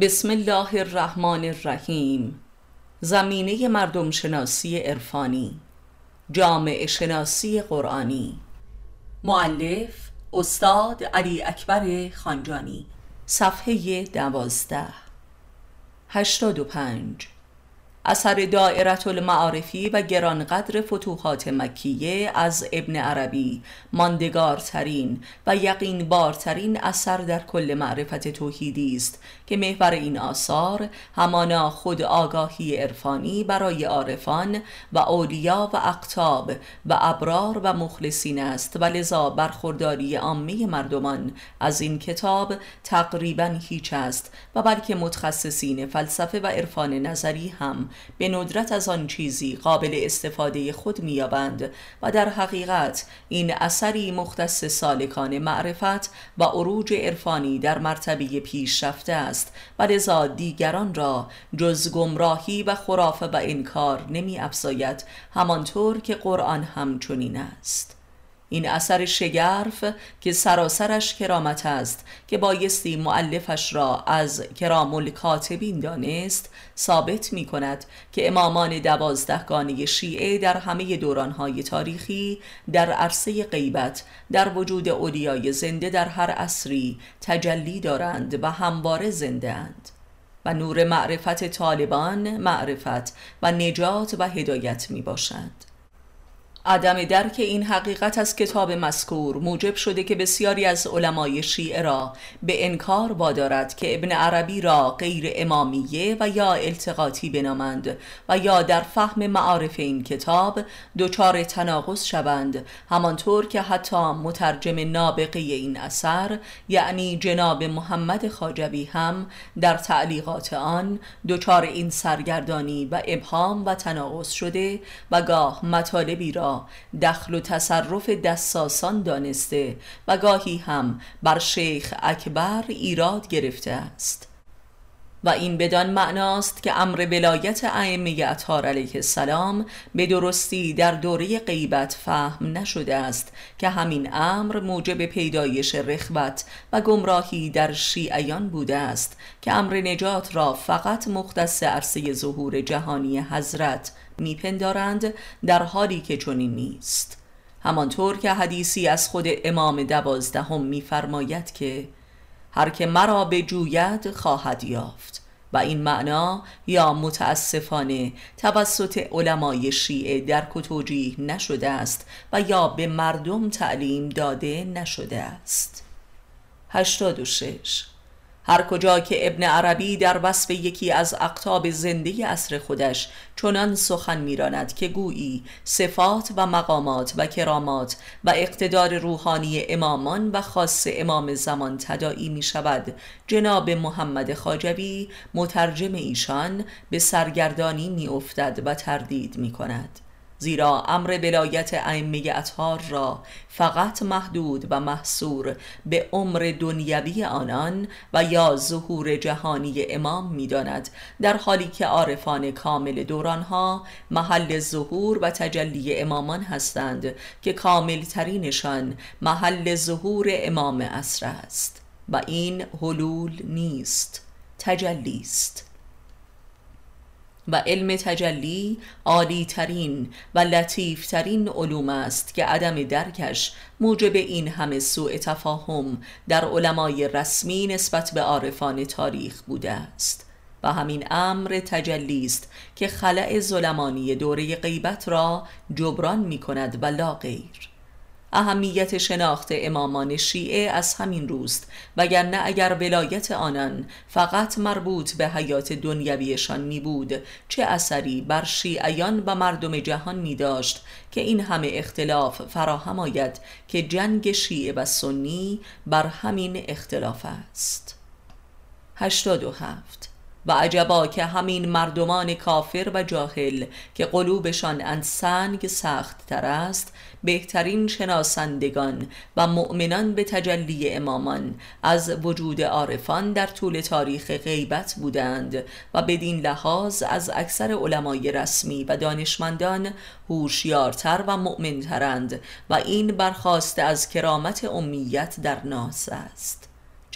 بسم الله الرحمن الرحیم. زمینه مردم شناسی عرفانی. جامعه شناسی قرآنی. معلف استاد علی اکبر خانجانی. صفحه دوازده. هشتاد و پنج. اثر دائرت المعارفی و گرانقدر فتوحات مکیه از ابن عربی ماندگارترین و یقین بارترین اثر در کل معرفت توحیدی است که محور این آثار همانا خود آگاهی عرفانی برای عارفان و اولیا و اقتاب و ابرار و مخلصین است و لذا برخورداری عامه مردمان از این کتاب تقریبا هیچ است و بلکه متخصصین فلسفه و عرفان نظری هم به ندرت از آن چیزی قابل استفاده خود میابند و در حقیقت این اثری مختص سالکان معرفت و عروج عرفانی در مرتبه پیشرفته است و لذا دیگران را جز گمراهی و خرافه و انکار نمی افزاید همانطور که قرآن هم چنین است. این اثر شگرف که سراسرش کرامت است که بایستی معلفش را از کرام الکاتبین دانست ثابت می کند که امامان دوازدهگانه شیعه در همه دورانهای تاریخی در عرصه غیبت در وجود اولیای زنده در هر عصری تجلی دارند و همواره زنده اند و نور معرفت طالبان معرفت و نجات و هدایت می باشند عدم درک این حقیقت از کتاب مذکور موجب شده که بسیاری از علمای شیعه را به انکار وادارد که ابن عربی را غیر امامیه و یا التقاطی بنامند و یا در فهم معارف این کتاب دچار تناقض شوند همانطور که حتی مترجم نابغه این اثر یعنی جناب محمد خاجوی هم در تعلیقات آن دچار این سرگردانی و ابهام و تناقض شده و گاه مطالبی را دخل و تصرف دستاسان دانسته و گاهی هم بر شیخ اکبر ایراد گرفته است. و این بدان معناست که امر ولایت ائمه اطهار علیه السلام به درستی در دوره غیبت فهم نشده است که همین امر موجب پیدایش رخوت و گمراهی در شیعیان بوده است که امر نجات را فقط مختص عرصه ظهور جهانی حضرت میپندارند در حالی که چنین نیست. همانطور که حدیثی از خود امام دوازدهم میفرماید که هر که مرا به جوید خواهد یافت و این معنا یا متاسفانه توسط علمای شیعه در کتوجیه نشده است و یا به مردم تعلیم داده نشده است. 86 هر کجا که ابن عربی در وصف یکی از اقتاب زنده اصر خودش چنان سخن میراند که گویی صفات و مقامات و کرامات و اقتدار روحانی امامان و خاص امام زمان تدائی می شود جناب محمد خاجوی مترجم ایشان به سرگردانی می افتد و تردید می کند زیرا امر ولایت ائمه اطهار را فقط محدود و محصور به عمر دنیوی آنان و یا ظهور جهانی امام می‌داند در حالی که عارفان کامل دورانها محل ظهور و تجلی امامان هستند که کامل ترینشان محل ظهور امام اصر است. و این حلول نیست تجلی است. و علم تجلی عالی ترین و لطیف ترین علوم است که عدم درکش موجب این همه سوء تفاهم در علمای رسمی نسبت به عارفان تاریخ بوده است. و همین امر تجلی است که خلع ظلمانی دوره غیبت را جبران می کند و لا غیر. اهمیت شناخت امامان شیعه از همین روست وگرنه اگر ولایت آنان فقط مربوط به حیات دنیویشان می بود چه اثری بر شیعیان و مردم جهان می داشت که این همه اختلاف فراهم آید که جنگ شیعه و سنی بر همین اختلاف است؟ 87 و عجبا که همین مردمان کافر و جاهل که قلوبشان ان سنگ سخت تر است بهترین شناسندگان و مؤمنان به تجلی امامان از وجود عارفان در طول تاریخ غیبت بودند و بدین لحاظ از اکثر علمای رسمی و دانشمندان هوشیارتر و مؤمنترند و این برخواسته از کرامت امیت در ناس است.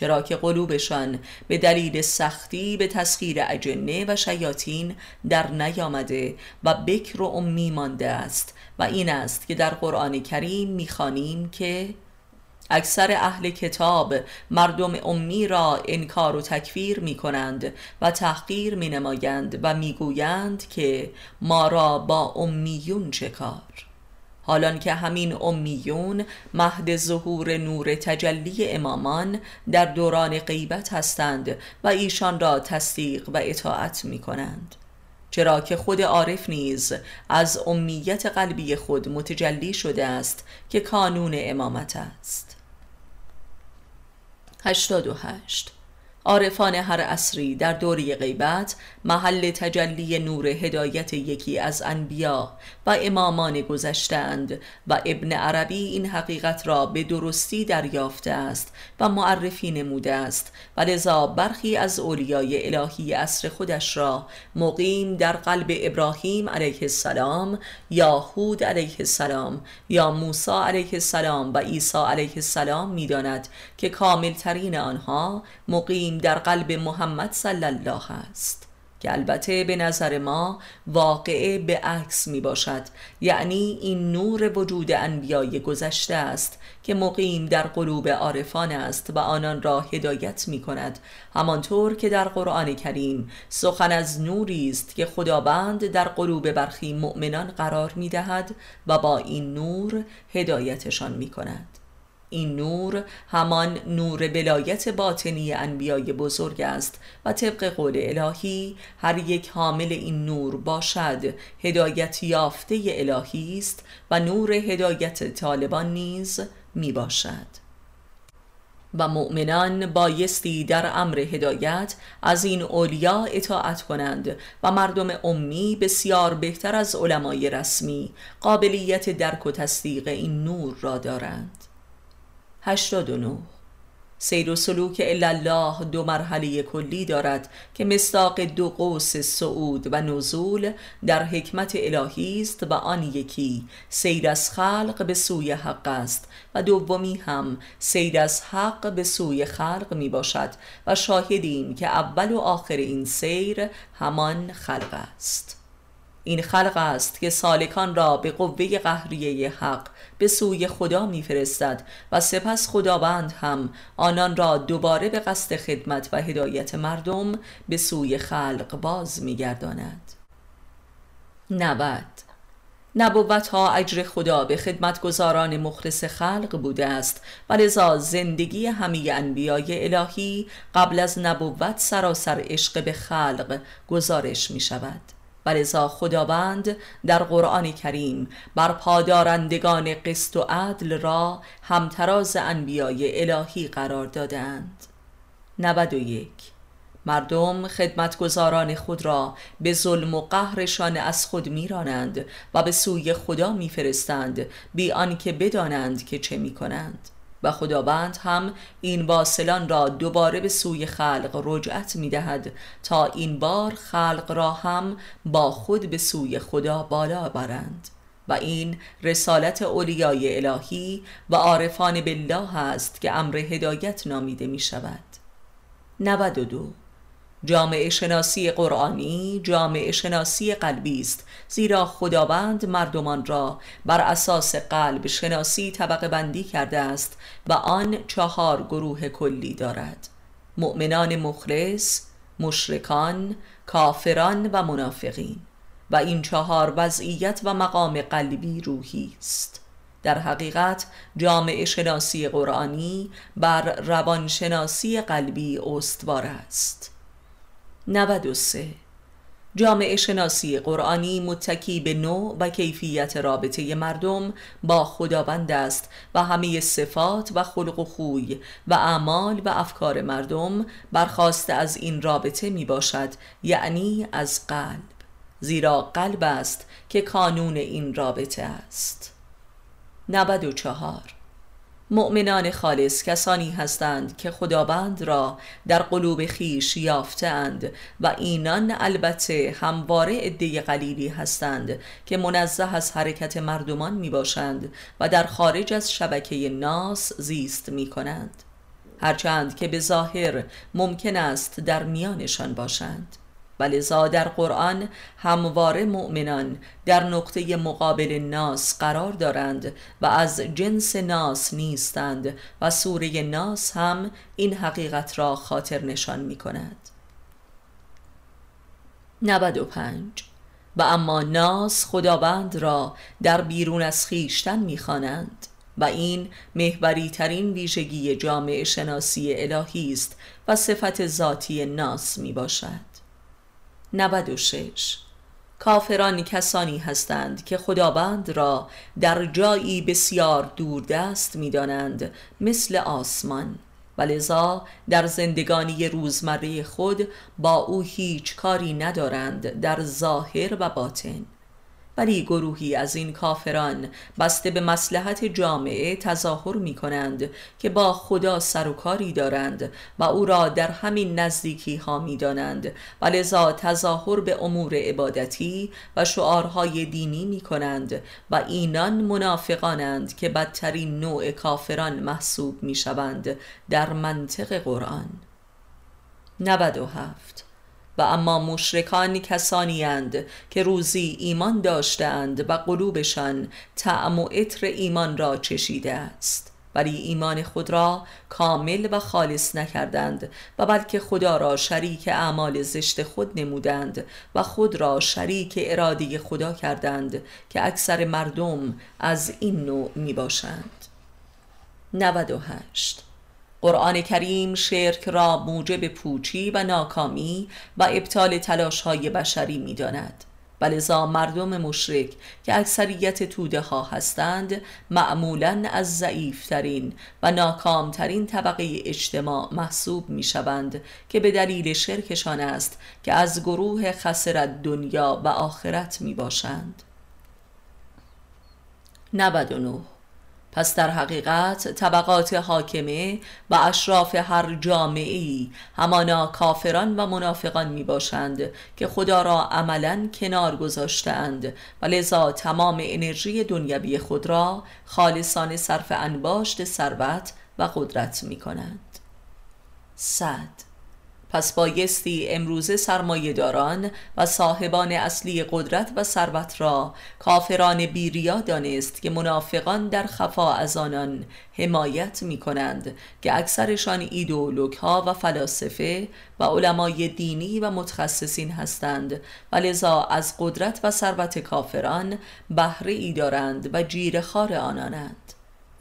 چرا که قلوبشان به دلیل سختی به تسخیر اجنه و شیاطین در نیامده و بکر و امی مانده است و این است که در قرآن کریم می‌خوانیم که اکثر اهل کتاب مردم امی را انکار و تکفیر می کنند و تحقیر می نمایند و می گویند که ما را با امیون چه کار؟ حالان که همین امیون مهد ظهور نور تجلی امامان در دوران غیبت هستند و ایشان را تصدیق و اطاعت می کنند چرا که خود عارف نیز از امیت قلبی خود متجلی شده است که کانون امامت است. 88 عارفان هر اصری در دوری غیبت محل تجلی نور هدایت یکی از انبیا و امامان گذشتند و ابن عربی این حقیقت را به درستی دریافته است و معرفی نموده است. و لذا برخی از اولیای الهی اصر خودش را مقیم در قلب ابراهیم علیه السلام یا هود علیه السلام یا موسی علیه السلام و عیسی علیه السلام می‌داند که کامل ترین آنها مقیم در قلب محمد صلی الله است. که البته به نظر ما واقعه به عکس می باشد. یعنی این نور وجود انبیای گذشته است که مقیم در قلوب عارفان است و آنان را هدایت می کند. همانطور که در قرآن کریم سخن از نوری است که خداوند در قلوب برخی مؤمنان قرار می دهد و با این نور هدایتشان می کند. این نور همان نور بلایت باطنی انبیای بزرگ است و طبق قول الهی هر یک حامل این نور باشد هدایت یافته الهی است و نور هدایت طالبان نیز می باشد و مؤمنان بایستی در امر هدایت از این اولیا اطاعت کنند و مردم امی بسیار بهتر از علمای رسمی قابلیت درک و تصدیق این نور را دارند. 89 سیر و سلوک الله دو مرحله کلی دارد که مستاق دو قوس صعود و نزول در حکمت الهی است و آن یکی سیر از خلق به سوی حق است و دومی هم سیر از حق به سوی خلق می باشد و شاهدیم که اول و آخر این سیر همان خلق است. این خلق است که سالکان را به قوه قهریه حق به سوی خدا میفرستد و سپس خداوند هم آنان را دوباره به قصد خدمت و هدایت مردم به سوی خلق باز میگرداند. 90 نبوت ها اجر خدا به خدمتگزاران مخلص خلق بوده است و لذا زندگی همه انبیای الهی قبل از نبوت سراسر عشق به خلق گزارش می شود ولذا خداوند در قرآن کریم بر پادارندگان قسط و عدل را همتراز انبیای الهی قرار دادند 91 مردم خدمتگزاران خود را به ظلم و قهرشان از خود میرانند و به سوی خدا میفرستند بی آنکه بدانند که چه می‌کنند. و خداوند هم این واصلان را دوباره به سوی خلق رجعت می دهد تا این بار خلق را هم با خود به سوی خدا بالا برند و این رسالت اولیای الهی و عارفان بالله است که امر هدایت نامیده می شود 92 جامعه شناسی قرآنی جامعه شناسی قلبی است. زیرا خداوند مردمان را بر اساس قلب شناسی طبقه بندی کرده است و آن چهار گروه کلی دارد. مؤمنان مخلص مشرکان کافران و منافقین. و این چهار وضعیت و مقام قلبی روحی است. در حقیقت جامعه شناسی قرآنی بر روانشناسی قلبی استوار است. 93 جامعه شناسی قرآنی متکی به نوع و کیفیت رابطه مردم با خداوند است و همه صفات و خلق و خوی و اعمال و افکار مردم برخواسته از این رابطه می باشد یعنی از قلب. زیرا قلب است که کانون این رابطه است. 94 مؤمنان خالص کسانی هستند که خداوند را در قلوب خیش یافتند و اینان البته همواره عده قلیلی هستند که منزه از حرکت مردمان می باشند و در خارج از شبکه ناس زیست می کنند هرچند که به ظاهر ممکن است در میانشان باشند. ولذا در قرآن همواره مؤمنان در نقطه مقابل ناس قرار دارند و از جنس ناس نیستند و سوره ناس هم این حقیقت را خاطر نشان می کند 95 و اما ناس خداوند را در بیرون از خیشتن می‌خوانند و این محوری ترین ویژگی جامعه شناسی الهی است و صفت ذاتی ناس می باشد 96 کافران کسانی هستند که خداوند را در جایی بسیار دوردست می دانند مثل آسمان. و لذا در زندگانی روزمره خود با او هیچ کاری ندارند در ظاهر و باطن. ولی گروهی از این کافران بسته به مسلحت جامعه تظاهر می کنند که با خدا سر و کاری دارند و او را در همین نزدیکی ها می دانند و تظاهر به امور عبادتی و شعارهای دینی می کنند و اینان منافقانند که بدترین نوع کافران محسوب می شوند در منطق قرآن. 97 و اما مشرکان کسانی اند که روزی ایمان داشتند و قلوبشان تعم و عطر ایمان را چشیده است. ولی ایمان خود را کامل و خالص نکردند و بلکه خدا را شریک اعمال زشت خود نمودند و خود را شریک اراده خدا کردند که اکثر مردم از این نوع می باشند 98 قرآن کریم شرک را موجب پوچی و ناکامی و ابطال تلاش های بشری می داند ولذا مردم مشرک که اکثریت توده ها هستند معمولا از ضعیفترین و ناکامترین طبقه اجتماع محسوب می شوند که به دلیل شرکشان است که از گروه خسرت دنیا و آخرت می باشند 99 پس در حقیقت طبقات حاکمه و اشراف هر جامعه همانا کافران و منافقان می باشند که خدا را عملا کنار گذاشتند و لذا تمام انرژی دنیوی خود را خالصان صرف انباشت ثروت و قدرت می کنند صد. پس بایستی امروزه سرمایه داران و صاحبان اصلی قدرت و ثروت را کافران بیریا دانست که منافقان در خفا از آنان حمایت می کنند که اکثرشان ایدئولوگ ها و فلاسفه و علمای دینی و متخصصین هستند و لذا از قدرت و ثروت کافران بهره ای دارند و جیر خار آنانند.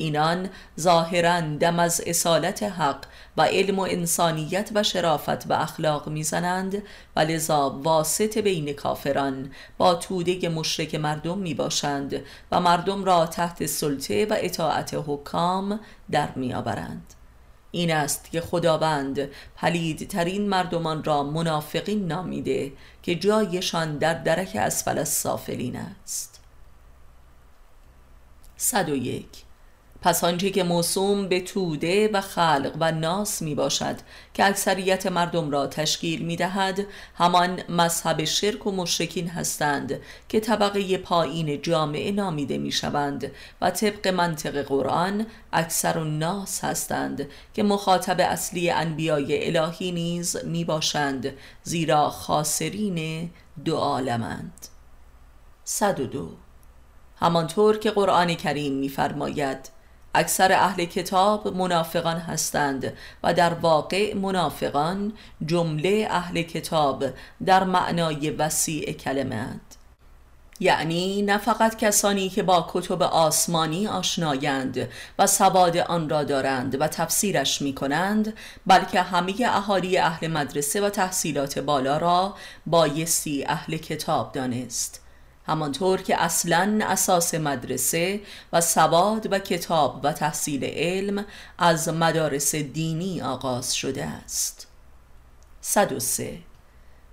اینان ظاهرا دم از اصالت حق و علم و انسانیت و شرافت و اخلاق می‌زنند و لذا واسط بین کافران با توده مشرک مردم می باشند و مردم را تحت سلطه و اطاعت حکام در میآورند. این است که خداوند پلیدترین مردمان را منافقین نامیده که جایشان در درک اسفل السافلین است. 101 پس آنچه که موسوم به توده و خلق و ناس می باشد که اکثریت مردم را تشکیل می دهد همان مذهب شرک و مشرکین هستند که طبقه پایین جامعه نامیده می شوند و طبق منطق قرآن اکثر و ناس هستند که مخاطب اصلی انبیای الهی نیز می باشند زیرا خاسرین دو عالمند. 102 همانطور که قرآن کریم می‌فرماید اکثر اهل کتاب منافقان هستند و در واقع منافقان جمله اهل کتاب در معنای وسیع کلمه یعنی نه فقط کسانی که با کتب آسمانی آشنایند و سواد آن را دارند و تفسیرش می کنند بلکه همه اهالی اهل مدرسه و تحصیلات بالا را بایستی اهل کتاب دانست. همانطور که اصلا اساس مدرسه و سواد و کتاب و تحصیل علم از مدارس دینی آغاز شده است. 103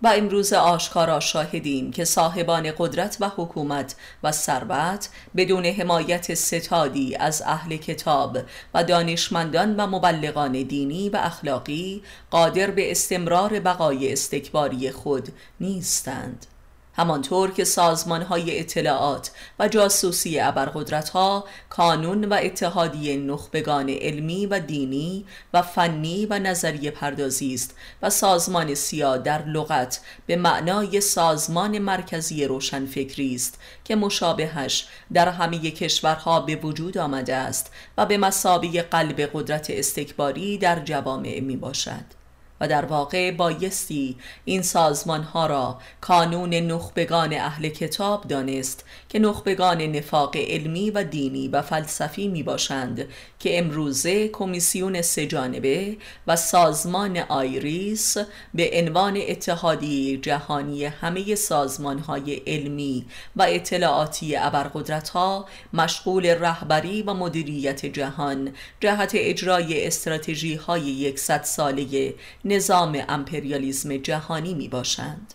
و امروز آشکارا شاهدیم که صاحبان قدرت و حکومت و ثروت بدون حمایت ستادی از اهل کتاب و دانشمندان و مبلغان دینی و اخلاقی قادر به استمرار بقای استکباری خود نیستند. همانطور که سازمان های اطلاعات و جاسوسی ابرقدرت ها کانون و اتحادیه نخبگان علمی و دینی و فنی و نظریه پردازی است و سازمان سیا در لغت به معنای سازمان مرکزی روشنفکری است که مشابهش در همه کشورها به وجود آمده است و به مسابی قلب قدرت استکباری در جوامع می باشد و در واقع بایستی این سازمان ها را کانون نخبگان اهل کتاب دانست که نخبگان نفاق علمی و دینی و فلسفی می باشند که امروزه کمیسیون سجانبه و سازمان آیریس به عنوان اتحادی جهانی همه سازمان های علمی و اطلاعاتی ابرقدرت ها مشغول رهبری و مدیریت جهان جهت اجرای استراتژی های یکصد ساله نظام امپریالیزم جهانی می باشند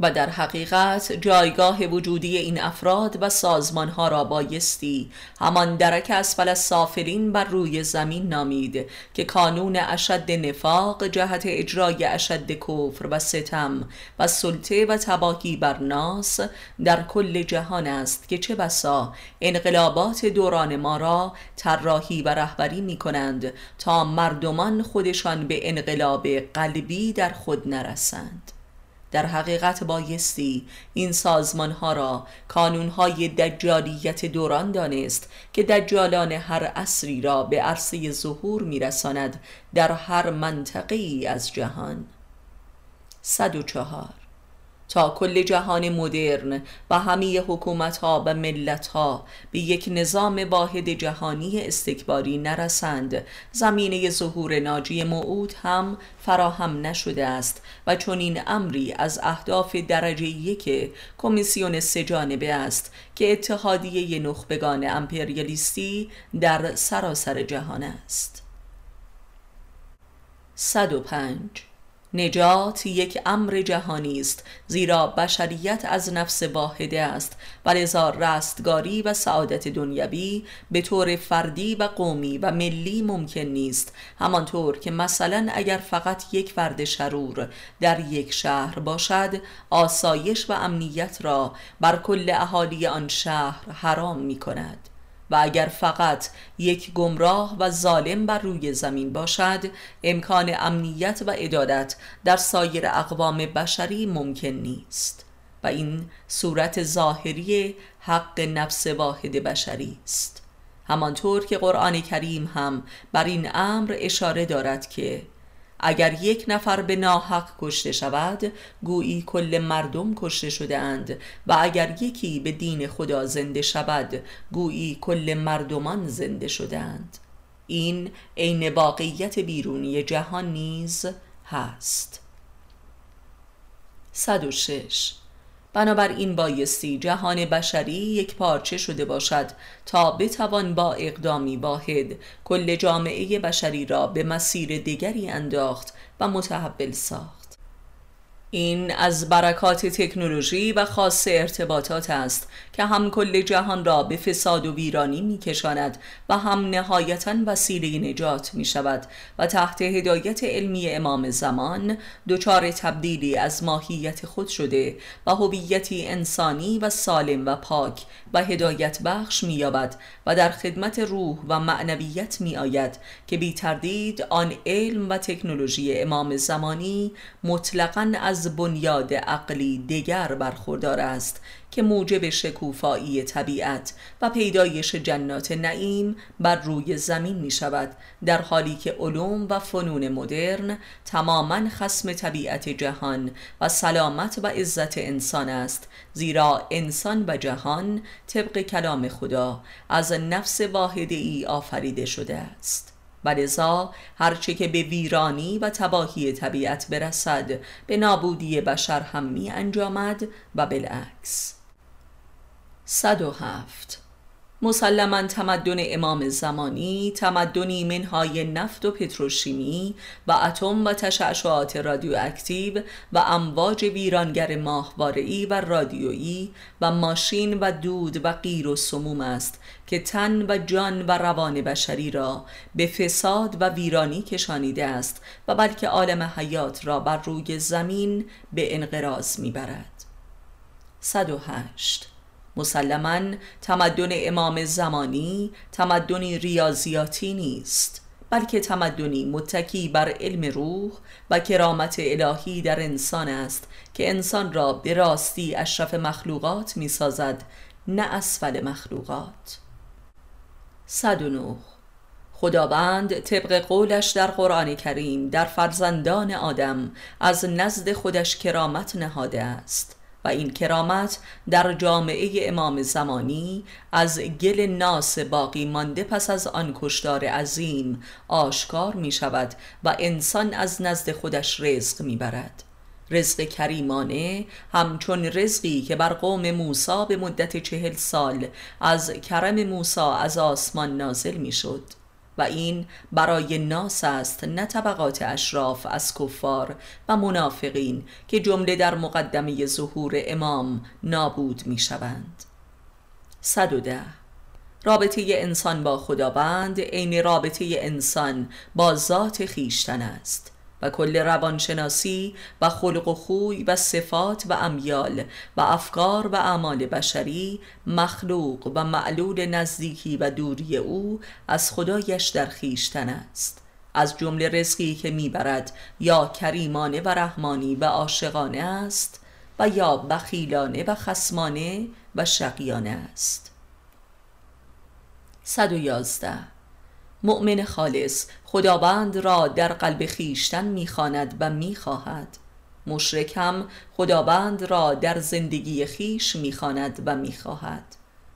و در حقیقت جایگاه وجودی این افراد و سازمان ها را بایستی همان درک اسفل سافلین بر روی زمین نامید که کانون اشد نفاق جهت اجرای اشد کفر و ستم و سلطه و تباهی بر ناس در کل جهان است که چه بسا انقلابات دوران ما را طراحی و رهبری می کنند تا مردمان خودشان به انقلاب قلبی در خود نرسند. در حقیقت بایستی این سازمان ها را کانون های دجالیت دوران دانست که دجالان هر اصری را به عرصه ظهور میرساند در هر منطقه ای از جهان. 104 تا کل جهان مدرن و همه حکومت ها و ملت ها به یک نظام واحد جهانی استکباری نرسند. زمینه ظهور ناجی موعود هم فراهم نشده است و چون این امری از اهداف درجه یک کمیسیون سجانبه است که اتحادیه نخبگان امپریالیستی در سراسر جهان است. 105 نجات یک امر جهانی است زیرا بشریت از نفس واحده است. و لذا رستگاری و سعادت دنیوی به طور فردی و قومی و ملی ممکن نیست. همانطور که مثلا اگر فقط یک فرد شرور در یک شهر باشد آسایش و امنیت را بر کل اهالی آن شهر حرام می کند و اگر فقط یک گمراه و ظالم بر روی زمین باشد امکان امنیت و عدادت در سایر اقوام بشری ممکن نیست. و این صورت ظاهری حق نفس واحد بشری است. همانطور که قرآن کریم هم بر این امر اشاره دارد که اگر یک نفر به ناحق کشته شود گویی کل مردم کشته شده اند. و اگر یکی به دین خدا زنده شود گویی کل مردمان زنده شده اند. این عین واقعیت بیرونی جهان نیز هست. 106 بنابراین بایستی جهان بشری یک پارچه شده باشد تا بتوان با اقدامی واحد کل جامعه بشری را به مسیر دیگری انداخت و متحول ساخت. این از برکات تکنولوژی و خاص ارتباطات است که هم کل جهان را به فساد و ویرانی می کشاند و هم نهایتا وسیله نجات می شود و تحت هدایت علمی امام زمان دچار تبدیلی از ماهیت خود شده و هویتی انسانی و سالم و پاک و هدایت بخش می یابد و در خدمت روح و معنویت می آید که بی تردید آن علم و تکنولوژی امام زمانی مطلقا از بنیاد عقلی دیگر برخوردار است که موجب شکوفایی طبیعت و پیدایش جنات نعیم بر روی زمین می شود در حالی که علوم و فنون مدرن تماما خسم طبیعت جهان و سلامت و عزت انسان است زیرا انسان و جهان طبق کلام خدا از نفس واحده ای آفریده شده است. و لذا هرچه که به ویرانی و تباهی طبیعت برسد به نابودی بشر هم می انجامد و بالعکس. 107 مسلما تمدن امام زمانی تمدنی منهای نفت و پتروشیمی و اتم و تشعشعات رادیواکتیو و امواج ویرانگر ماهواره‌ای و رادیویی و ماشین و دود و غیر و سموم است که تن و جان و روان بشری را به فساد و ویرانی کشانیده است و بلکه عالم حیات را بر روی زمین به انقراض می‌برد. 108 مسلما تمدن امام زمانی تمدنی ریاضیاتی نیست بلکه تمدنی متکی بر علم روح و کرامت الهی در انسان است که انسان را به راستی اشرف مخلوقات می سازد نه اسفل مخلوقات. 109 خداوند طبق قولش در قرآن کریم در فرزندان آدم از نزد خودش کرامت نهاده است. و این کرامت در جامعه امام زمانی از گل ناس باقی مانده پس از آن کشدار عظیم آشکار می شود و انسان از نزد خودش رزق می برد رزق کریمانه همچون رزقی که بر قوم موسا به مدت چهل سال از کرم موسا از آسمان نازل می شد و این برای ناس است نه طبقات اشراف از کفار و منافقین که جمله در مقدمه ظهور امام نابود می شوند 110 رابطه انسان با خداوند عین رابطه انسان با ذات خیشتن است. و کل روانشناسی و خلق و خوی و صفات و امیال و افکار و اعمال بشری مخلوق و معلول نزدیکی و دوری او از خدایش در خیشتن است. از جمله رزقی که می‌برد یا کریمانه و رحمانی و عاشقانه است و یا بخیلانه و خسمانه و شقیانه است. 111 مؤمن خالص خداوند را در قلب خیشتن می‌خواند و می‌خواهد. مشرک هم خداوند را در زندگی خیش می‌خواند و می‌خواهد.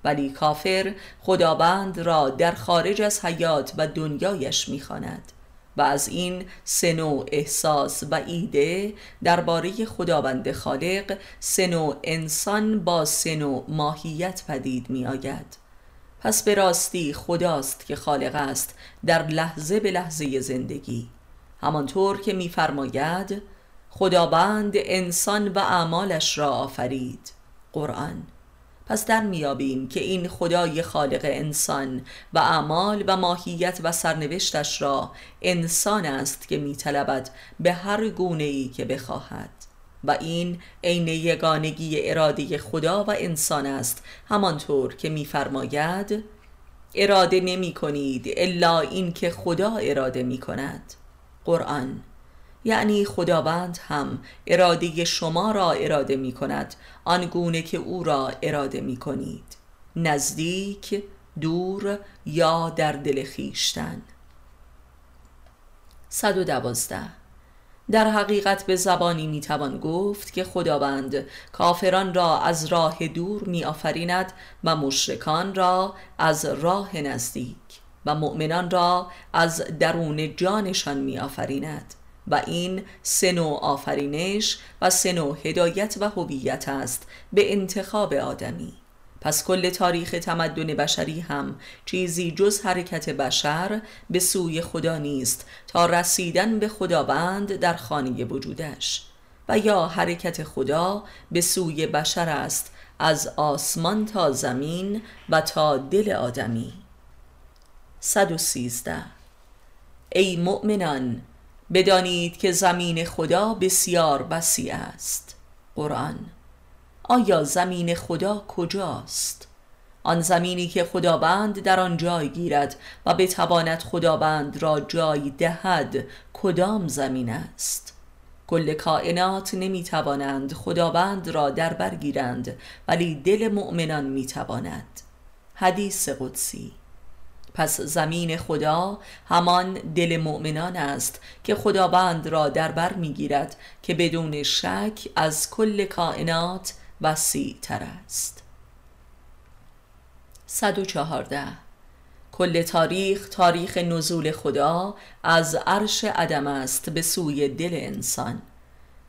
ولی کافر خداوند را در خارج از حیات و دنیایش می‌خواند. و از این سنو احساس و ایده درباره خداوند خالق سنو انسان با سنو ماهیت پدید می آید پس به راستی خداست که خالق است در لحظه به لحظه زندگی. همانطور که میفرماید خداوند انسان و اعمالش را آفرید. قرآن پس در میابیم که این خدای خالق انسان و اعمال و ماهیت و سرنوشتش را انسان است که میطلبد به هر گونه ای که بخواهد. و این عین یگانگی اراده خدا و انسان است همانطور که میفرماید اراده نمی کنید الا این که خدا اراده می کند قرآن یعنی خداوند هم اراده شما را اراده می کند آنگونه که او را اراده می کنید نزدیک دور یا در دل خیشتن. 112 در حقیقت به زبانی می‌توان گفت که خداوند کافران را از راه دور میآفریند و مشرکان را از راه نزدیک و مؤمنان را از درون جانشان میآفریند و این سنو آفرینش و سنو هدایت و هویت است به انتخاب آدمی. پس کل تاریخ تمدن بشری هم چیزی جز حرکت بشر به سوی خدا نیست تا رسیدن به خداوند در خانه وجودش. و یا حرکت خدا به سوی بشر است از آسمان تا زمین و تا دل آدمی. 113 ای مؤمنان بدانید که زمین خدا بسیار وسیع است. قرآن. آیا زمین خدا کجاست؟ آن زمینی که خداوند در آن جای گیرد و بتواند خداوند را جای دهد کدام زمین است؟ کل کائنات نمی توانند خداوند را در برگیرند ولی دل مؤمنان می تواند حدیث قدسی پس زمین خدا همان دل مؤمنان است که خداوند را در بر می‌گیرد که بدون شک از کل کائنات وسیع تر است 114 کل تاریخ تاریخ نزول خدا از عرش عدم است به سوی دل انسان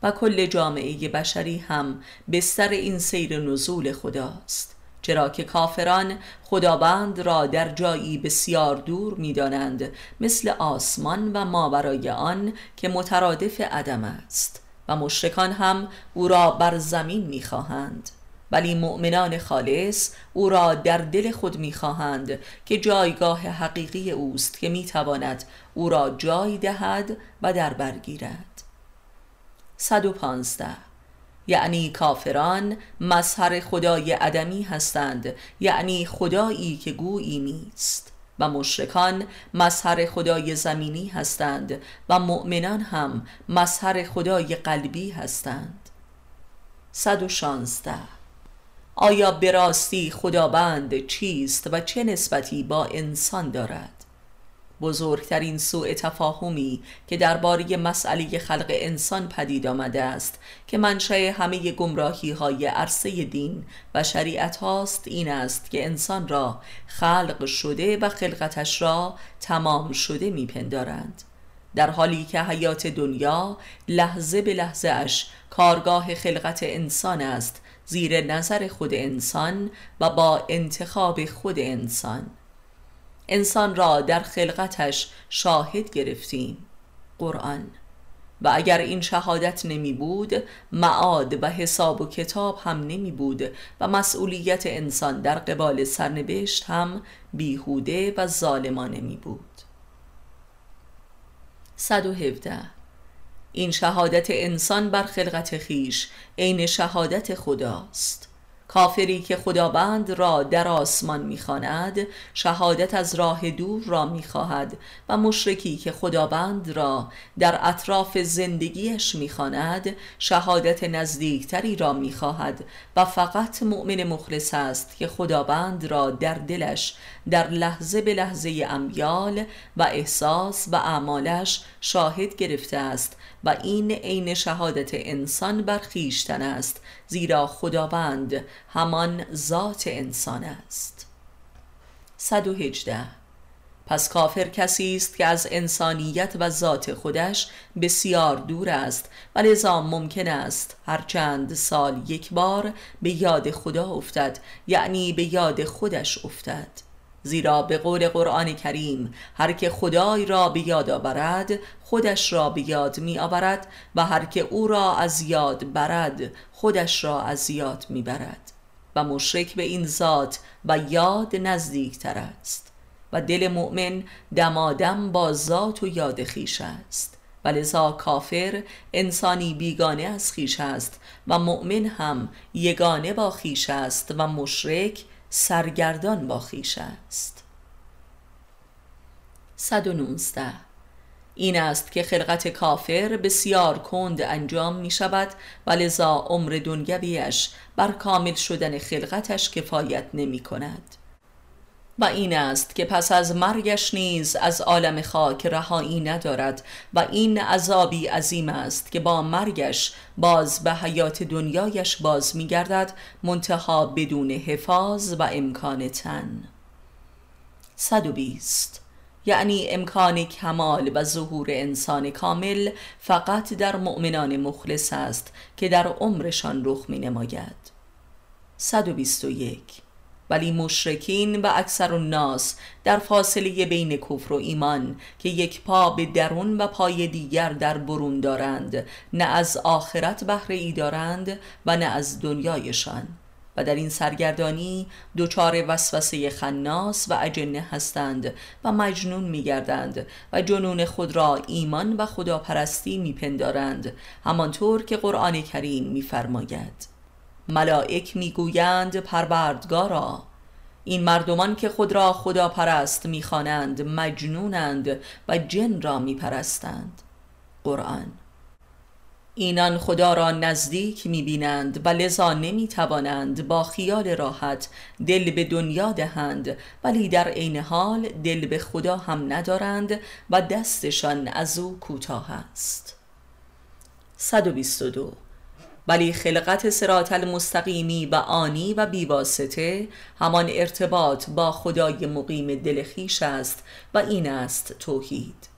و کل جامعه بشری هم بستر این سیر نزول خداست چرا که کافران خداوند را در جایی بسیار دور می‌دانند مثل آسمان و ماورای آن که مترادف عدم است. و مشرکان هم او را بر زمین می‌خواهند. ولی مؤمنان خالص او را در دل خود می‌خواهند که جایگاه حقیقی اوست که می‌تواند او را جای دهد و در برگیرد 115 یعنی کافران مظهر خدای عدمی هستند. یعنی خدایی که گویی نیست. و مشرکان مظهر خدای زمینی هستند و مؤمنان هم مظهر خدای قلبی هستند. 116 آیا براستی خداوند چیست و چه نسبتی با انسان دارد؟ بزرگترین سوء تفاهمی که درباره مسئله خلق انسان پدید آمده است که منشأ همه گمراهی های عرصه دین و شریعت هاست این است که انسان را خلق شده و خلقتش را تمام شده میپندارند. در حالی که حیات دنیا لحظه به لحظه اش کارگاه خلقت انسان است زیر نظر خود انسان و با انتخاب خود انسان. انسان را در خلقتش شاهد گرفتیم. قرآن. و اگر این شهادت نمی بود معاد و حساب و کتاب هم نمی بود و مسئولیت انسان در قبال سرنوشت هم بیهوده و ظالمانه می بود. 117 این شهادت انسان بر خلقت خیش عین شهادت خداست. کافری که خداوند را در آسمان می‌خواند شهادت از راه دور را می‌خواهد و مشرکی که خداوند را در اطراف زندگیش می‌خواند شهادت نزدیکتری را می‌خواهد و فقط مؤمن مخلص است که خداوند را در دلش در لحظه به لحظه امیال و احساس و اعمالش شاهد گرفته است و این عین شهادت انسان بر خیشتن است زیرا خداوند همان ذات انسان است. 118 پس کافر کسی است که از انسانیت و ذات خودش بسیار دور است و لذا ممکن است هر چند سال یک بار به یاد خدا افتد یعنی به یاد خودش افتد. زیرا به قول قرآن کریم هر که خدای را به یاد آورد خودش را به یاد می آورد و هر که او را از یاد برد خودش را از یاد می برد و مشرک به این ذات و یاد نزدیک تر است. و دل مؤمن دمادم با ذات و یاد خیش است. و لذا کافر انسانی بیگانه از خیش است و مؤمن هم یگانه با خیش است و مشرک سرگردان با خیش است. 119 این است که خلقت کافر بسیار کند انجام می شود و لذا عمر دنگویش بر کامل شدن خلقتش کفایت نمی کند و این است که پس از مرگش نیز از عالم خاک رهایی ندارد و این عذابی عظیم است که با مرگش باز به حیات دنیایش باز می گردد منتها بدون حفاظ و امکان تن. 120 یعنی امکان کمال و ظهور انسان کامل فقط در مؤمنان مخلص است که در عمرشان رخ می نماید 121 ولی مشرکین و اکثر الناس در فاصله بین کفر و ایمان که یک پا به درون و پای دیگر در برون دارند نه از آخرت بهره ای دارند و نه از دنیایشان. و در این سرگردانی دچار وسوسه خناس و اجنه هستند و مجنون میگردند و جنون خود را ایمان و خداپرستی میپندارند همانطور که قرآن کریم میفرماید. ملائک می‌گویند پروردگارا. این مردمان که خود را خدا پرست می‌خوانند مجنونند و جن را میپرستند. قرآن اینان خدا را نزدیک می‌بینند و لذا نمی‌توانند با خیال راحت دل به دنیا دهند ولی در عین حال دل به خدا هم ندارند و دستشان از او کوتاه است. 122 ولی خلقت سرات المستقیمی و آنی و بیواسطه همان ارتباط با خدای مقیم دل خیش است و این است توحید.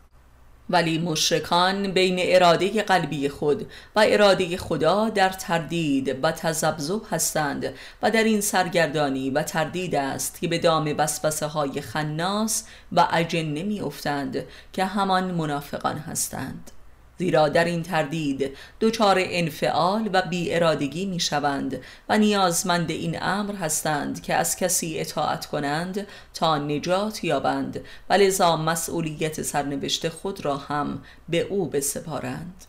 ولی مشرکان بین اراده قلبی خود و اراده خدا در تردید و تذبذب هستند و در این سرگردانی و تردید است که به دام بسبسه های خناس و اجنه می افتند که همان منافقان هستند. زیرا در این تردید دچار انفعال و بی ارادگی می شوند و نیازمند این امر هستند که از کسی اطاعت کنند تا نجات یابند و لذا مسئولیت سرنوشت خود را هم به او بسپارند.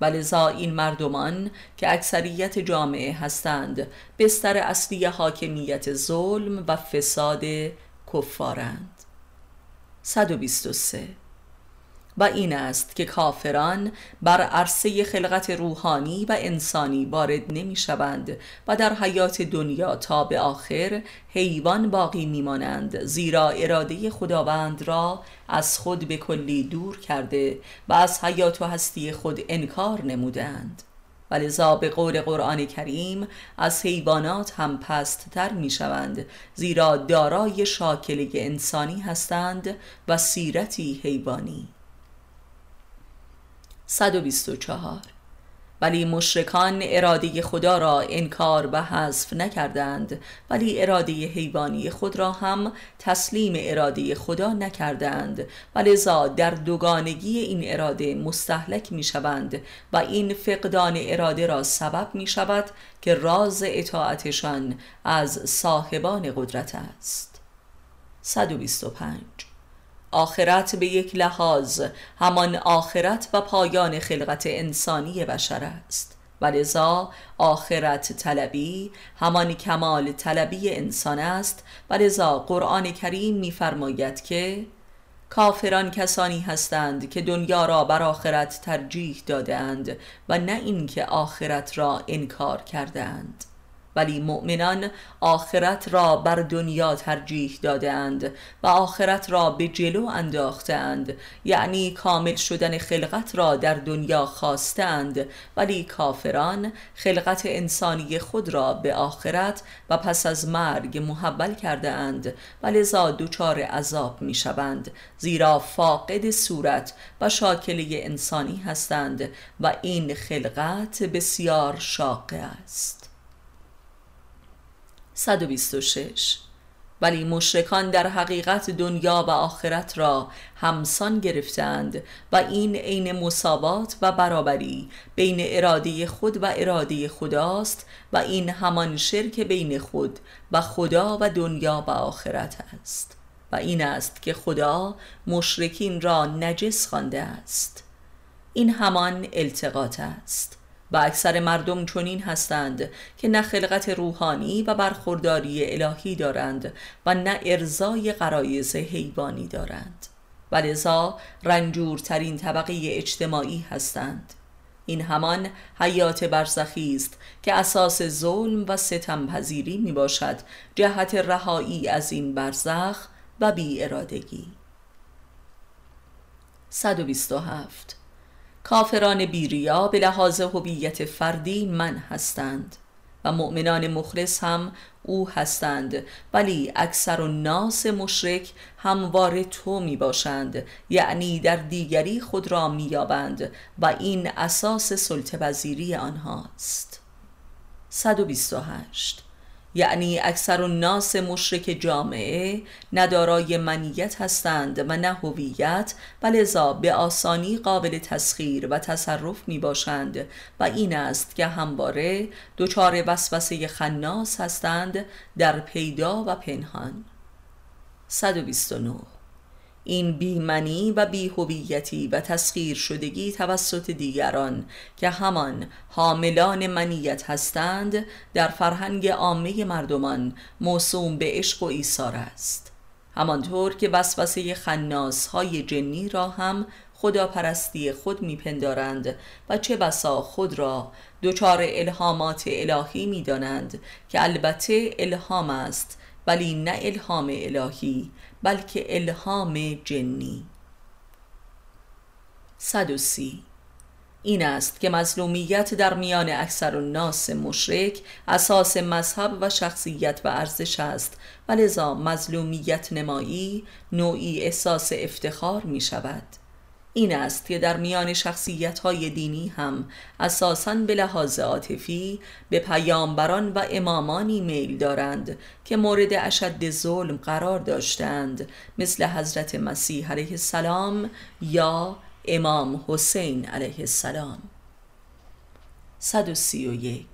ولذا این مردمان که اکثریت جامعه هستند بستر اصلی حاکمیت ظلم و فساد کفارند. 123 و این است که کافران بر عرصه خلقت روحانی و انسانی وارد نمی شوند و در حیات دنیا تا به آخر حیوان باقی می مانند زیرا اراده خداوند را از خود به کلی دور کرده و از حیات و هستی خود انکار نمودند ولذا به قول قرآن کریم از حیوانات هم پست تر می شوند زیرا دارای شاکله انسانی هستند و سیرتی حیوانی. 124 ولی مشرکان اراده خدا را انکار و حذف نکردند ولی اراده حیوانی خود را هم تسلیم اراده خدا نکردند. ولذا در دوگانگی این اراده مستحلک می شوند و این فقدان اراده را سبب می شود که راز اطاعتشان از صاحبان قدرت است. 125 آخرت به یک لحاظ همان آخرت و پایان خلقت انسانی بشر است. ولذا آخرت طلبی همان کمال طلبی انسان است. ولذا قرآن کریم می‌فرماید که کافران کسانی هستند که دنیا را بر آخرت ترجیح دادند و نه اینکه آخرت را انکار کردند ولی مؤمنان آخرت را بر دنیا ترجیح دادند و آخرت را به جلو انداختند یعنی کامل شدن خلقت را در دنیا خواستند ولی کافران خلقت انسانی خود را به آخرت و پس از مرگ محول کرده اند و لذا دچار عذاب می شوند زیرا فاقد صورت و شاکله انسانی هستند و این خلقت بسیار شاقه است. 126 ولی مشرکان در حقیقت دنیا و آخرت را همسان گرفتند و این عین مساوات و برابری بین اراده خود و اراده خداست و این همان شرک بین خود و خدا و دنیا و آخرت است و این است که خدا مشرکین را نجس خوانده است. این همان التقاط است. و اکثر مردم چنین هستند که نه خلقت روحانی و برخورداری الهی دارند و نه ارزای قرایز حیوانی دارند. و لذا رنجورترین طبقه اجتماعی هستند. این همان حیات برزخی است که اساس ظلم و ستم پذیری می باشد جهت رهایی از این برزخ و بی ارادگی 127 کافران بیریا به لحاظ هویت فردی من هستند و مؤمنان مخلص هم او هستند. ولی اکثر و ناس مشرک هموار تو می باشند یعنی در دیگری خود را می یابند و این اساس سلطه وزیری آنهاست 128 یعنی اکثر الناس مشرک جامعه ندارای منیت هستند و نه هویت و لذا به آسانی قابل تسخیر و تصرف می باشند و این است که همواره دچار وسوسه خناس هستند در پیدا و پنهان. 129 این بیمنی و بیهویتی و تسخیر شدگی توسط دیگران که همان حاملان منیت هستند در فرهنگ عامه مردمان موسوم به عشق و ایثار است. همانطور که وسوسه خناس های جنی را هم خداپرستی خود میپندارند و چه بسا خود را دچار الهامات الهی می‌دانند که البته الهام است ولی نه الهام الهی بلکه الهام جنی. 130 این است که مظلومیت در میان اکثر الناس مشرک اساس مذهب و شخصیت و ارزش است و لذا مظلومیت نمایی نوعی احساس افتخار می شود این است که در میان شخصیت های دینی هم اساساً به لحاظ عاطفی به پیامبران و امامانی میل دارند که مورد اشد ظلم قرار داشتند مثل حضرت مسیح علیه السلام یا امام حسین علیه السلام. 131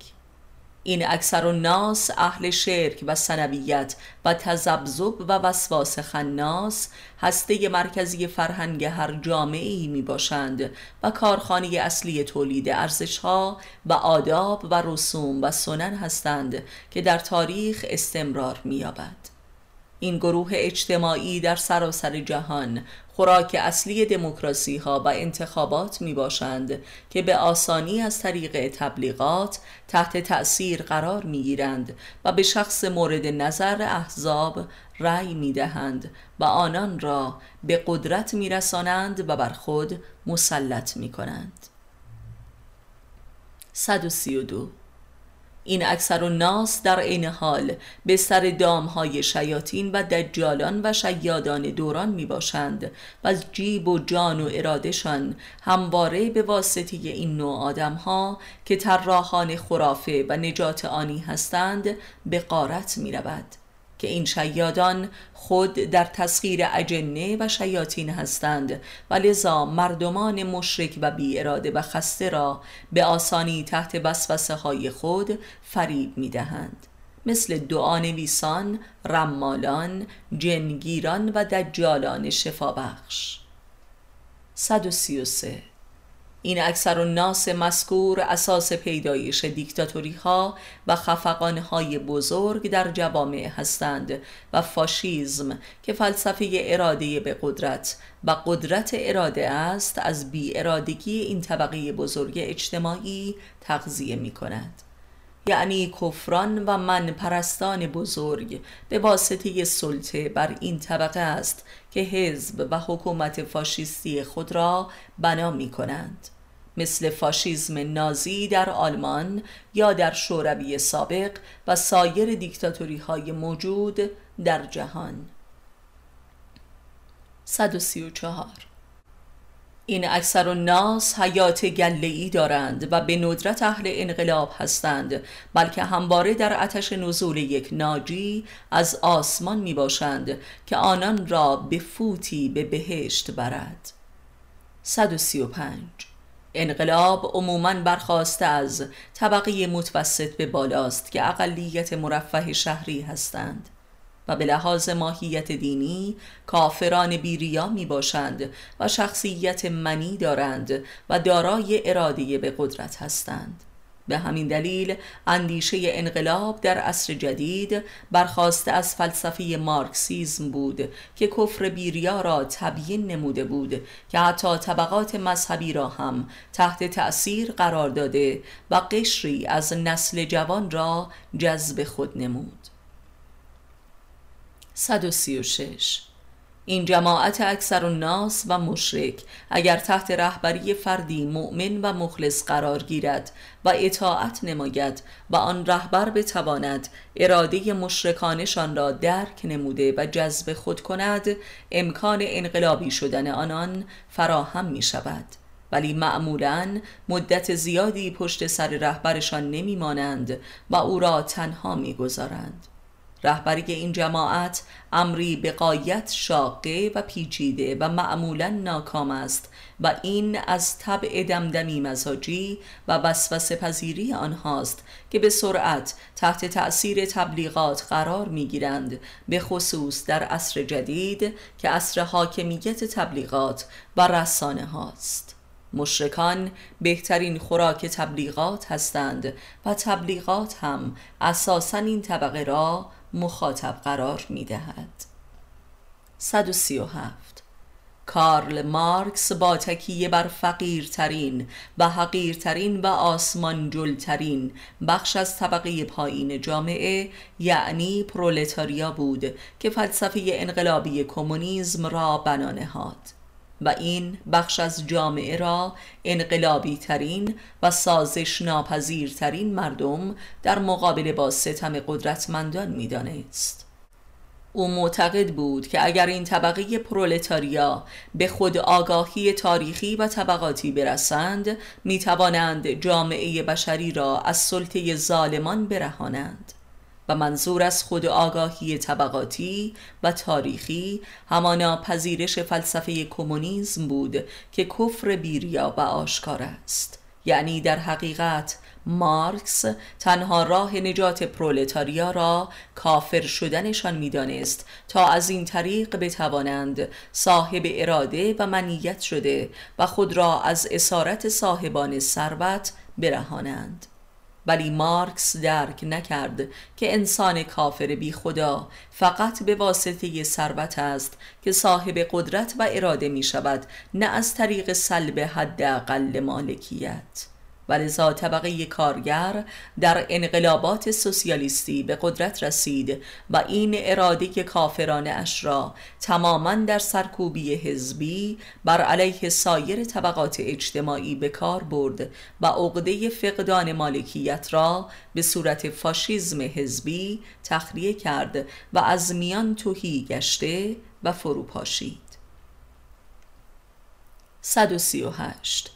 این اکثر الناس اهل شرک و سنویت و تزبزب و وسواس خناس هسته مرکزی فرهنگ هر جامعه ای می باشند و کارخانه اصلی تولید ارزش ها و آداب و رسوم و سنن هستند که در تاریخ استمرار می یابد. این گروه اجتماعی در سراسر جهان خوراک اصلی دموکراسی ها و انتخابات می باشند که به آسانی از طریق تبلیغات تحت تأثیر قرار می گیرند و به شخص مورد نظر احزاب رأی می دهند و آنان را به قدرت می رسانند و بر خود مسلط می کنند 132 این اکثر ناس در عین حال به سر دامهای شیاطین و دجالان و شیادان دوران می باشند و از جیب و جان و ارادشان همواره به واسطه این نوع آدم ها که طراحان خرافه و نجات آنی هستند به قارت می رود که این شیادان خود در تسخیر اجنه و شیاطین هستند. و لذا مردمان مشرک و بی اراده و خسته را به آسانی تحت وسوسه های خود فریب می دهند مثل دعانویسان، رمالان، جنگیران و دجالان شفابخش. 133 این اکثر ناس مذکور اساس پیدایش دیکتاتوری ها و خفقان های بزرگ در جوامع هستند و فاشیزم که فلسفه اراده به قدرت و قدرت اراده است از بی ارادگی این طبقه بزرگ اجتماعی تغذیه می کند یعنی کفران و من پرستان بزرگ به واسطه سلطه بر این طبقه است که حزب و حکومت فاشیستی خود را بنا می کنند مثل فاشیزم نازی در آلمان یا در شوروی سابق و سایر دیکتاتوری های موجود در جهان. 134 این اکثر الناس حیات گله دارند و به ندرت اهل انقلاب هستند بلکه همواره در آتش نزول یک ناجی از آسمان می باشند که آنان را به فوتی به بهشت برد. 135 انقلاب عموما برخواسته از طبقه متوسط به بالاست که اقلیت مرفه شهری هستند و به لحاظ ماهیت دینی کافران بیریا می باشند و شخصیت منی دارند و دارای اراده به قدرت هستند. به همین دلیل اندیشه انقلاب در عصر جدید برخواسته از فلسفه مارکسیزم بود که کفر بیریا را تبیین نموده بود که حتی طبقات مذهبی را هم تحت تأثیر قرار داده و قشری از نسل جوان را جذب خود نمود. 136 این جماعت اکثر الناس و مشرک اگر تحت رهبری فردی مؤمن و مخلص قرار گیرد و اطاعت نماید و آن رهبر بتواند اراده مشرکانشان را درک نموده و جذب خود کند امکان انقلابی شدن آنان فراهم می شود ولی معمولا مدت زیادی پشت سر رهبرشان نمی مانند و او را تنها می گذارند. رهبری این جماعت امری به قایت شاقه و پیچیده و معمولا ناکام است و این از طبع دمدمی مزاجی و وسوسه پذیری آنهاست که به سرعت تحت تأثیر تبلیغات قرار می گیرند به خصوص در عصر جدید که عصر حاکمیت تبلیغات و رسانه هاست. مشرکان بهترین خوراک تبلیغات هستند و تبلیغات هم اساسا این طبقه را مخاطب قرار می دهد 137 کارل مارکس با تکیه بر فقیرترین و حقیرترین و آسمان جلترین بخش از طبقه پایین جامعه یعنی پرولتاریا بود که فلسفه انقلابی کمونیسم را بنا نهاد. و این بخش از جامعه را انقلابی ترین و سازش ناپذیرترین مردم در مقابله با ستم قدرتمندان می‌دانست. او معتقد بود که اگر این طبقه پرولتاریا به خود آگاهی تاریخی و طبقاتی برسند می توانند جامعه بشری را از سلطه ظالمان برهانند و منظور از خود آگاهی طبقاتی و تاریخی همانا پذیرش فلسفه کمونیسم بود که کفر بیریا و آشکار است. یعنی در حقیقت مارکس تنها راه نجات پرولتاریا را کافر شدنشان می‌دانست تا از این طریق بتوانند صاحب اراده و منیت شده و خود را از اسارت صاحبان ثروت برهانند. ولی مارکس درک نکرد که انسان کافر بی خدا فقط به واسطه ثروت است که صاحب قدرت و اراده می شود نه از طریق سلب حداقل مالکیت. ولذا طبقه کارگر در انقلابات سوسیالیستی به قدرت رسید و این اراده کافرانه اش را تماما در سرکوبی حزبی بر علیه سایر طبقات اجتماعی به کار برد و عقده فقدان مالکیت را به صورت فاشیزم حزبی تخلیه کرد و از میان توهی گشته و فروپاشید. 138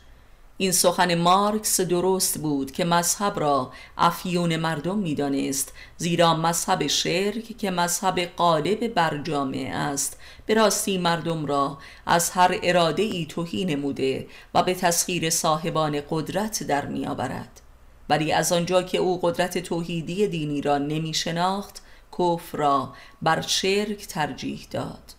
این سخن مارکس درست بود که مذهب را افیون مردم می‌دانست زیرا مذهب شرک که مذهب قالب بر جامعه است. به راستی مردم را از هر اراده ای توهی نموده و به تسخیر صاحبان قدرت در می آورد ولی از آنجا که او قدرت توحیدی دینی را نمی شناخت کفر را بر شرک ترجیح داد.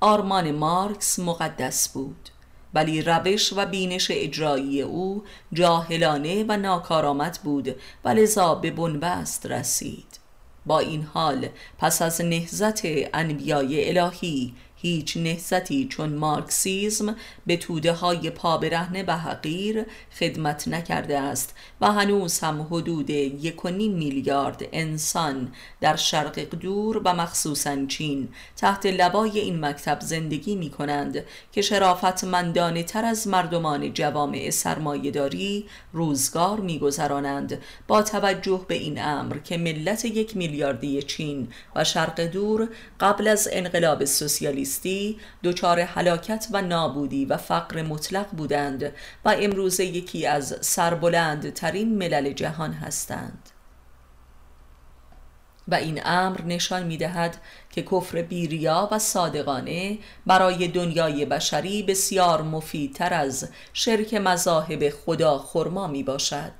آرمان مارکس مقدس بود. ولی روش و بینش اجرایی او جاهلانه و ناکارآمد بود و لذا به بنبست رسید. با این حال پس از نهزت انبیای الهی هیچ نهزتی چون مارکسیزم به توده های پا برهنه و حقیر خدمت نکرده است و هنوز هم حدود یک میلیارد انسان در شرق دور و مخصوصا چین تحت لبای این مکتب زندگی می کنند که شرافتمندانه تر از مردمان جوامع سرمایهداری روزگار میگذرانند. با توجه به این امر که ملت یک میلیاردی چین و شرق دور قبل از انقلاب سوسیالیستی زیستی دچار حلاکت و نابودی و فقر مطلق بودند و امروزه یکی از سربلند ترین ملل جهان هستند. و این امر نشان می دهد که کفر بیریا و صادقانه برای دنیای بشری بسیار مفیدتر از شرک مذاهب خدا خرما می باشد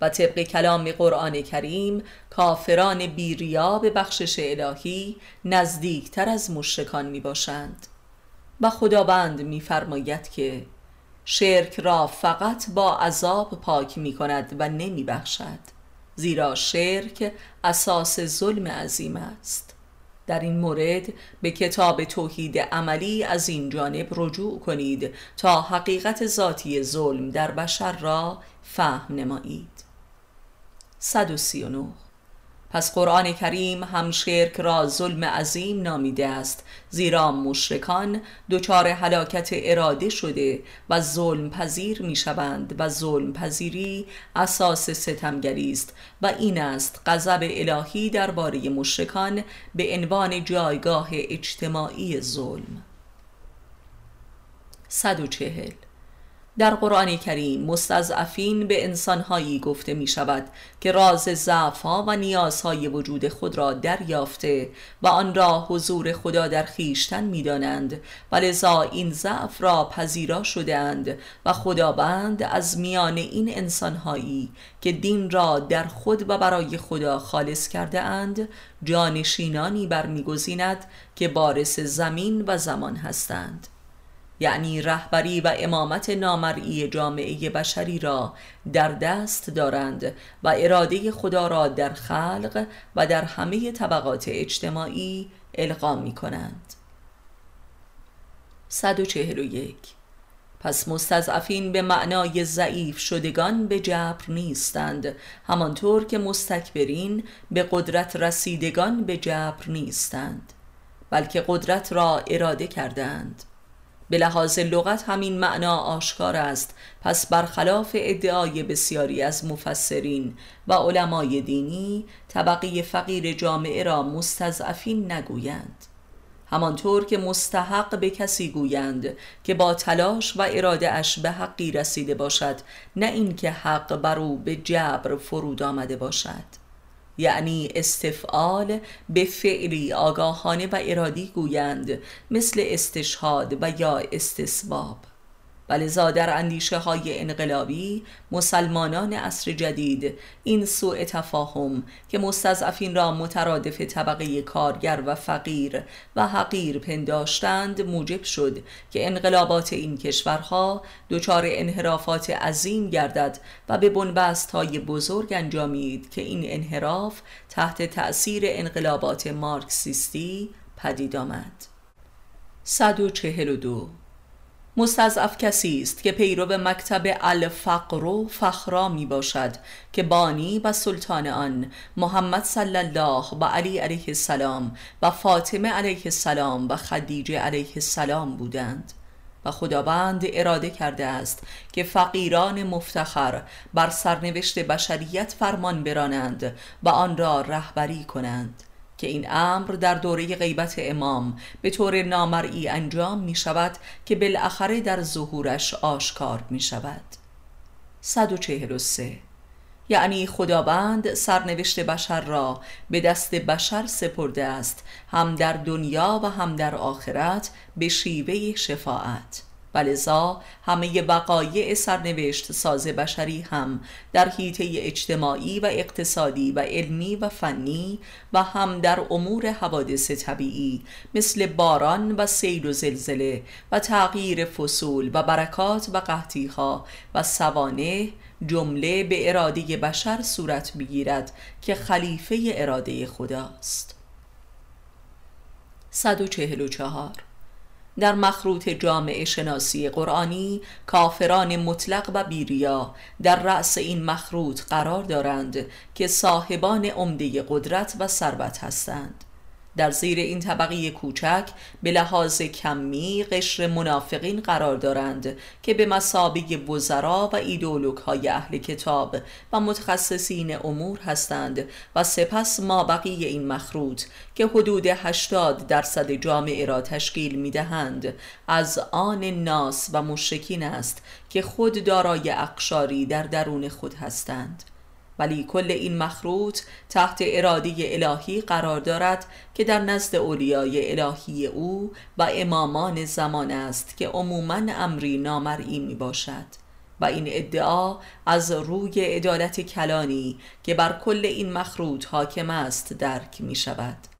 و طبق کلام قرآن کریم کافران بیریا به بخشش الهی نزدیکتر از مشرکان می باشند و خداوند میفرماید که شرک را فقط با عذاب پاک می کند و نمی بخشد زیرا شرک اساس ظلم عظیم است. در این مورد به کتاب توحید عملی از این جانب رجوع کنید تا حقیقت ذاتی ظلم در بشر را فهم نمایید. 139 پس قرآن کریم هم شرک را ظلم عظیم نامیده است زیرا مشرکان دچار حلاکت اراده شده و ظلم پذیر می شوند و ظلم پذیری اساس ستمگری است و این است غضب الهی درباره مشرکان به عنوان جایگاه اجتماعی ظلم. 140 در قرآن کریم مستضعفین به انسانهایی گفته می شود که راز ضعفها و نیازهای وجود خود را دریافته و آن را حضور خدا در خیشتن می دانند و لذا این ضعف را پذیرا شدهاند و خداوند از میان این انسانهایی که دین را در خود و برای خدا خالص کرده اند جانشینانی برمیگزیند که بارس زمین و زمان هستند. یعنی رهبری و امامت نامرئی جامعه بشری را در دست دارند و اراده خدا را در خلق و در همه طبقات اجتماعی القا می کنند 141 پس مستضعفین به معنای ضعیف شدگان به جبر نیستند همانطور که مستکبرین به قدرت رسیدگان به جبر نیستند بلکه قدرت را اراده کردند به لحاظ لغت همین معنا آشکار است. پس برخلاف ادعای بسیاری از مفسرین و علمای دینی طبقه فقیر جامعه را مستضعفین نگویند. همانطور که مستحق به کسی گویند که با تلاش و اراده اش به حقی رسیده باشد نه اینکه حق بر او به جبر فرود آمده باشد. یعنی استفعال به فعلی آگاهانه و ارادی گویند مثل استشهاد و یا استسباب و در اندیشه های انقلابی مسلمانان عصر جدید این سوء تفاهم که مستضعفین را مترادف طبقه کارگر و فقیر و حقیر پنداشتند موجب شد که انقلابات این کشورها دچار انحرافات عظیم گردد و به بنبست های بزرگ انجامید که این انحراف تحت تأثیر انقلابات مارکسیستی پدید آمد. 142 مستضعف کسی است که پیرو مکتب الفقر و فخرا می باشد که بانی و سلطان آن محمد صلی الله و علی علیه السلام و فاطمه علیه السلام و خدیجه علیه السلام بودند. و خداوند اراده کرده است که فقیران مفتخر بر سرنوشت بشریت فرمان برانند و آن را رهبری کنند. که این امر در دوره غیبت امام به طور نامرئی انجام می شود که بالاخره در ظهورش آشکار می شود 143 یعنی خداوند سرنوشت بشر را به دست بشر سپرده است هم در دنیا و هم در آخرت به شیوه شفاعت. ولذا همه وقایع سرنوشت ساز بشری هم در حیطه اجتماعی و اقتصادی و علمی و فنی و هم در امور حوادث طبیعی مثل باران و سیل و زلزله و تغییر فصول و برکات و قحطیها و سوانه جمله به اراده بشر صورت بگیرد که خلیفه اراده خداست. 144 در مخروط جامعه شناسی قرآنی کافران مطلق و بیریا در رأس این مخروط قرار دارند که صاحبان عمده قدرت و ثروت هستند. در زیر این طبقه کوچک به لحاظ کمی قشر منافقین قرار دارند که به مسابقه وزرا و ایدولوک های اهل کتاب و متخصصین امور هستند و سپس ما بقیه این مخروط که حدود 80 درصد جامعه را تشکیل می دهند از آن ناس و مشکین است که خود دارای اقشاری در درون خود هستند. ولی کل این مخروط تحت اراده الهی قرار دارد که در نزد اولیای الهی او و امامان زمان است که عموما امری نامرئی می باشد و این ادعا از روی عدالت کلانی که بر کل این مخروط حاکم است درک می شود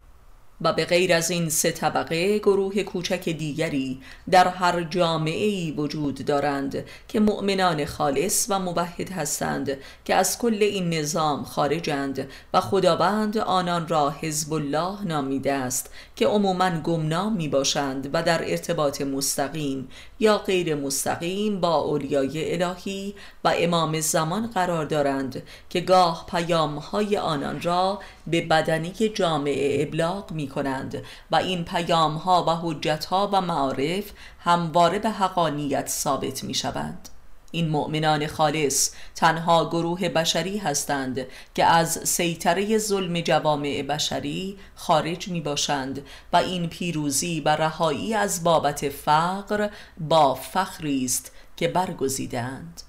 و به غیر از این سه طبقه گروه کوچک دیگری در هر جامعه ای وجود دارند که مؤمنان خالص و موحد هستند که از کل این نظام خارجند و خداوند آنان را حزب الله نامیده است که عموما گمنام می باشند و در ارتباط مستقیم یا غیر مستقیم با اولیای الهی و امام زمان قرار دارند که گاه پیام های آنان را به بدنی جامعه ابلاغ می کنند و این پیام ها و حجت ها و معارف همواره به حقانیت ثابت می شوند این مؤمنان خالص تنها گروه بشری هستند که از سیطره ظلم جوامع بشری خارج می باشند و این پیروزی و رهایی از بابت فقر با فخری است که برگزیدند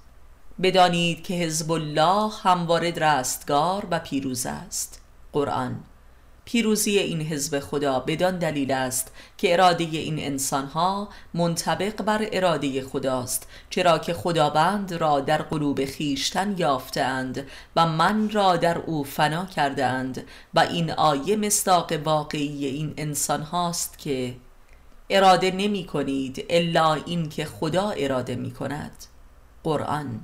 بدانید که حزب الله همواره رستگار و پیروز است. قرآن. پیروزی این حزب خدا بدان دلیل است که اراده این انسانها منطبق بر اراده خداست چرا که خداوند را در قلوب خیشتن یافتند و من را در او فنا کردند و این آیه مستاق واقعی این انسان هاست که اراده نمی کنید الا این که خدا اراده می کند. قرآن